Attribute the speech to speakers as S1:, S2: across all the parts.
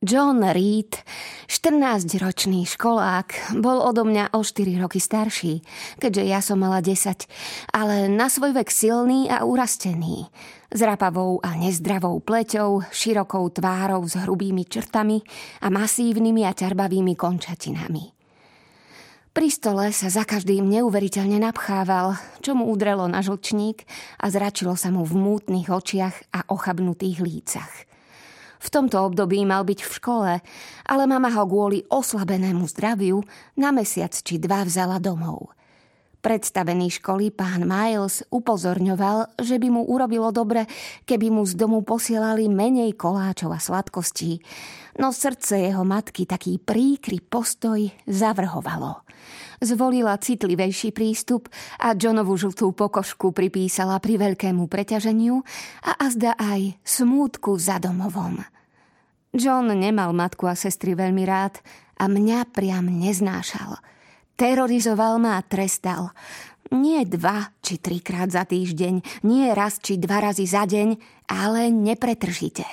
S1: John Reed, 14-ročný školák, bol odo mňa o 4 roky starší, keďže ja som mala 10, ale na svoj vek silný a urastený. S rapavou a nezdravou pleťou, širokou tvárou s hrubými črtami a masívnymi a čarbavými končatinami. Pri stole sa za každým neuveriteľne napchával, čo mu udrelo na žlčník a zračilo sa mu v mútnych očiach a ochabnutých lícach – v tomto období mal byť v škole, ale mama ho kvôli oslabenému zdraviu na mesiac či dva vzala domov. Predstavený školy pán Miles upozorňoval, že by mu urobilo dobre, keby mu z domu posielali menej koláčov a sladkostí, no srdce jeho matky taký príkry postoj zavrhovalo. Zvolila citlivejší prístup a Johnovu žltú pokožku pripísala pri veľkému preťaženiu a azda aj smútku za domovom. John nemal matku a sestry veľmi rád a mňa priam neznášal. Terorizoval ma a trestal. Nie dva či trikrát za týždeň, nie raz či dva razy za deň, ale nepretržite.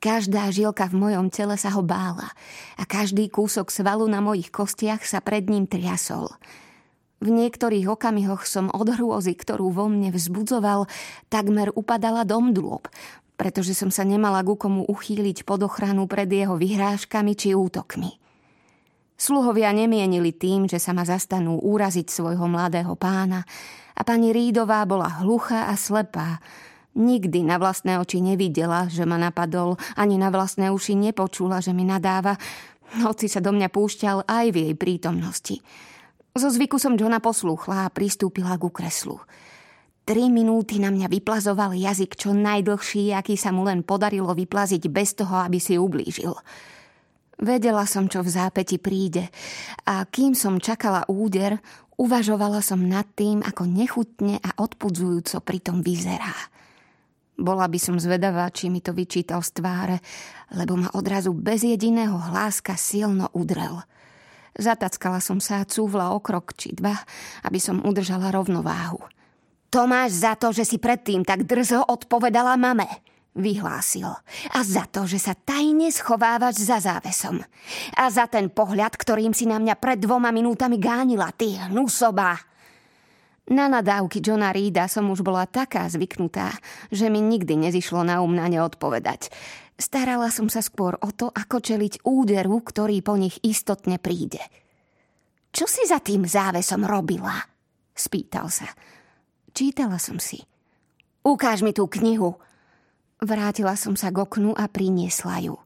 S1: Každá žilka v mojom tele sa ho bála a každý kúsok svalu na mojich kostiach sa pred ním triasol. V niektorých okamihoch som od hrôzy, ktorú vo mne vzbudzoval, takmer upadala dom dôb, pretože som sa nemala ku komu uchýliť pod ochranu pred jeho vyhrážkami či útokmi. Sluhovia nemienili tým, že sa ma zastanú úraziť svojho mladého pána a pani Rídová bola hluchá a slepá. Nikdy na vlastné oči nevidela, že ma napadol, ani na vlastné uši nepočula, že mi nadáva, hoci sa do mňa púšťal aj v jej prítomnosti. Zo zvyku som Johna poslúchla a pristúpila ku kreslu. Tri minúty na mňa vyplazoval jazyk čo najdlhší, aký sa mu len podarilo vyplaziť bez toho, aby si ublížil. Vedela som, čo v zápäti príde a kým som čakala úder, uvažovala som nad tým, ako nechutne a odpudzujúco pritom vyzerá. Bola by som zvedavá, či mi to vyčítal z tváre, lebo ma odrazu bez jediného hláska silno udrel. Zatackala som sa a cúvla o krok či dva, aby som udržala rovnováhu. To máš za to, že si predtým tak drzo odpovedala mame, vyhlásil. A za to, že sa tajne schovávaš za závesom. A za ten pohľad, ktorým si na mňa pred dvoma minútami gánila, ty hnusobá. Na nadávky Johna Reeda som už bola taká zvyknutá, že mi nikdy nezišlo na um na ne odpovedať. Starala som sa skôr o to, ako čeliť úderu, ktorý po nich istotne príde. Čo si za tým závesom robila? Spýtal sa. Čítala som si. Ukáž mi tú knihu. Vrátila som sa k oknu a priniesla ju.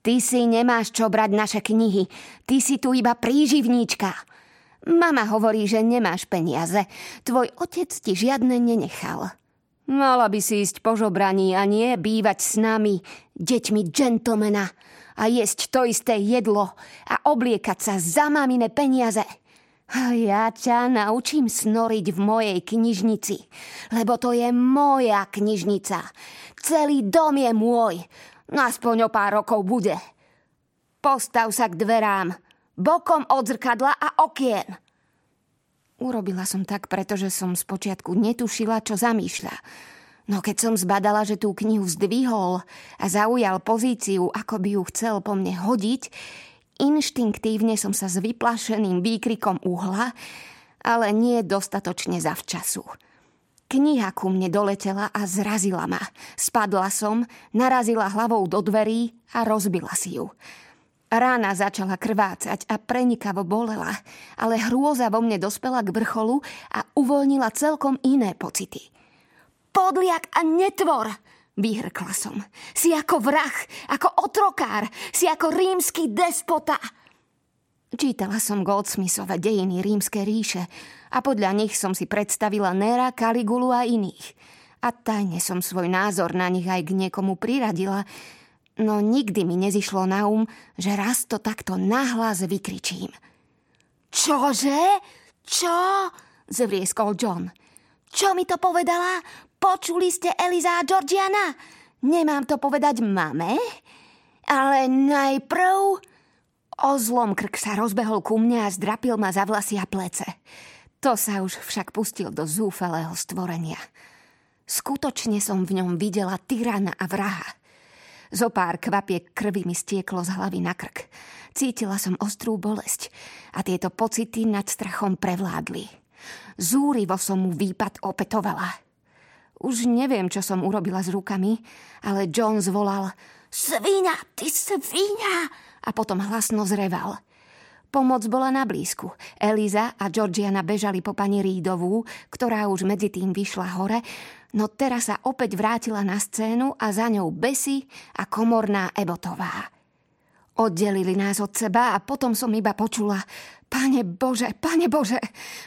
S1: Ty si nemáš čo brať naše knihy. Ty si tu iba príživníčka. Mama hovorí, že nemáš peniaze. Tvoj otec ti žiadne nenechal. Mala by si ísť po žobraní a nie bývať s nami, deťmi džentlmena a jesť to isté jedlo a obliekať sa za mamine peniaze. Ja ťa naučím snoriť v mojej knižnici, lebo to je moja knižnica. Celý dom je môj. Aspoň o pár rokov bude. Postav sa k dverám, bokom od zrkadla a okien. Urobila som tak, pretože som spočiatku netušila, čo zamýšľa. No keď som zbadala, že tú knihu zdvihol a zaujal pozíciu, ako by ju chcel po mne hodiť, Inštinktívne som sa s vyplašeným výkrikom uhla, ale nie dostatočne zavčasu. Kniha ku mne doletela a zrazila ma. Spadla som, narazila hlavou do dverí a rozbila si ju. Rána začala krvácať a prenikavo bolela, ale hrôza vo mne dospela k vrcholu a uvoľnila celkom iné pocity. Podliak a netvor! Vyhrkla som. Si ako vrah, ako otrokár, si ako rímsky despota. Čítala som Goldsmithove dejiny rímskej ríše a podľa nich som si predstavila Nera, Kaligulu a iných. A tajne som svoj názor na nich aj k niekomu priradila, no nikdy mi nezišlo na um, že raz to takto nahlas vykričím. Čože? Čo? Zvrieskol John. Čo mi to povedala? Počuli ste Eliza a Georgiana? Nemám to povedať mame? Ale najprv... Ozlom krk sa rozbehol ku mne a zdrapil ma za vlasy a plece. To sa už však pustil do zúfalého stvorenia. Skutočne som v ňom videla tyrana a vraha. Zo pár kvapiek krvi mi stieklo z hlavy na krk. Cítila som ostrú bolesť a tieto pocity nad strachom prevládli. Zúrivo som mu výpad opetovala. Už neviem, čo som urobila s rukami, ale John zvolal Svíňa, ty svíňa! A potom hlasno zreval. Pomoc bola na blízku. Eliza a Georgiana bežali po pani Rídovú, ktorá už medzi tým vyšla hore, no teraz sa opäť vrátila na scénu a za ňou Besy a komorná Ebotová. Oddelili nás od seba a potom som iba počula Pane Bože, Pane Bože,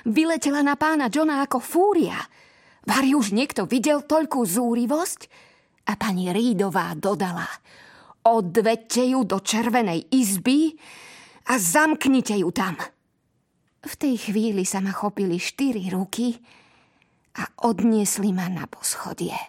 S1: vyletela na pána Johna ako fúria. Vari už niekto videl toľkú zúrivosť? A pani Rídová dodala Odvedte ju do červenej izby a zamknite ju tam. V tej chvíli sa ma chopili štyri ruky a odniesli ma na poschodie.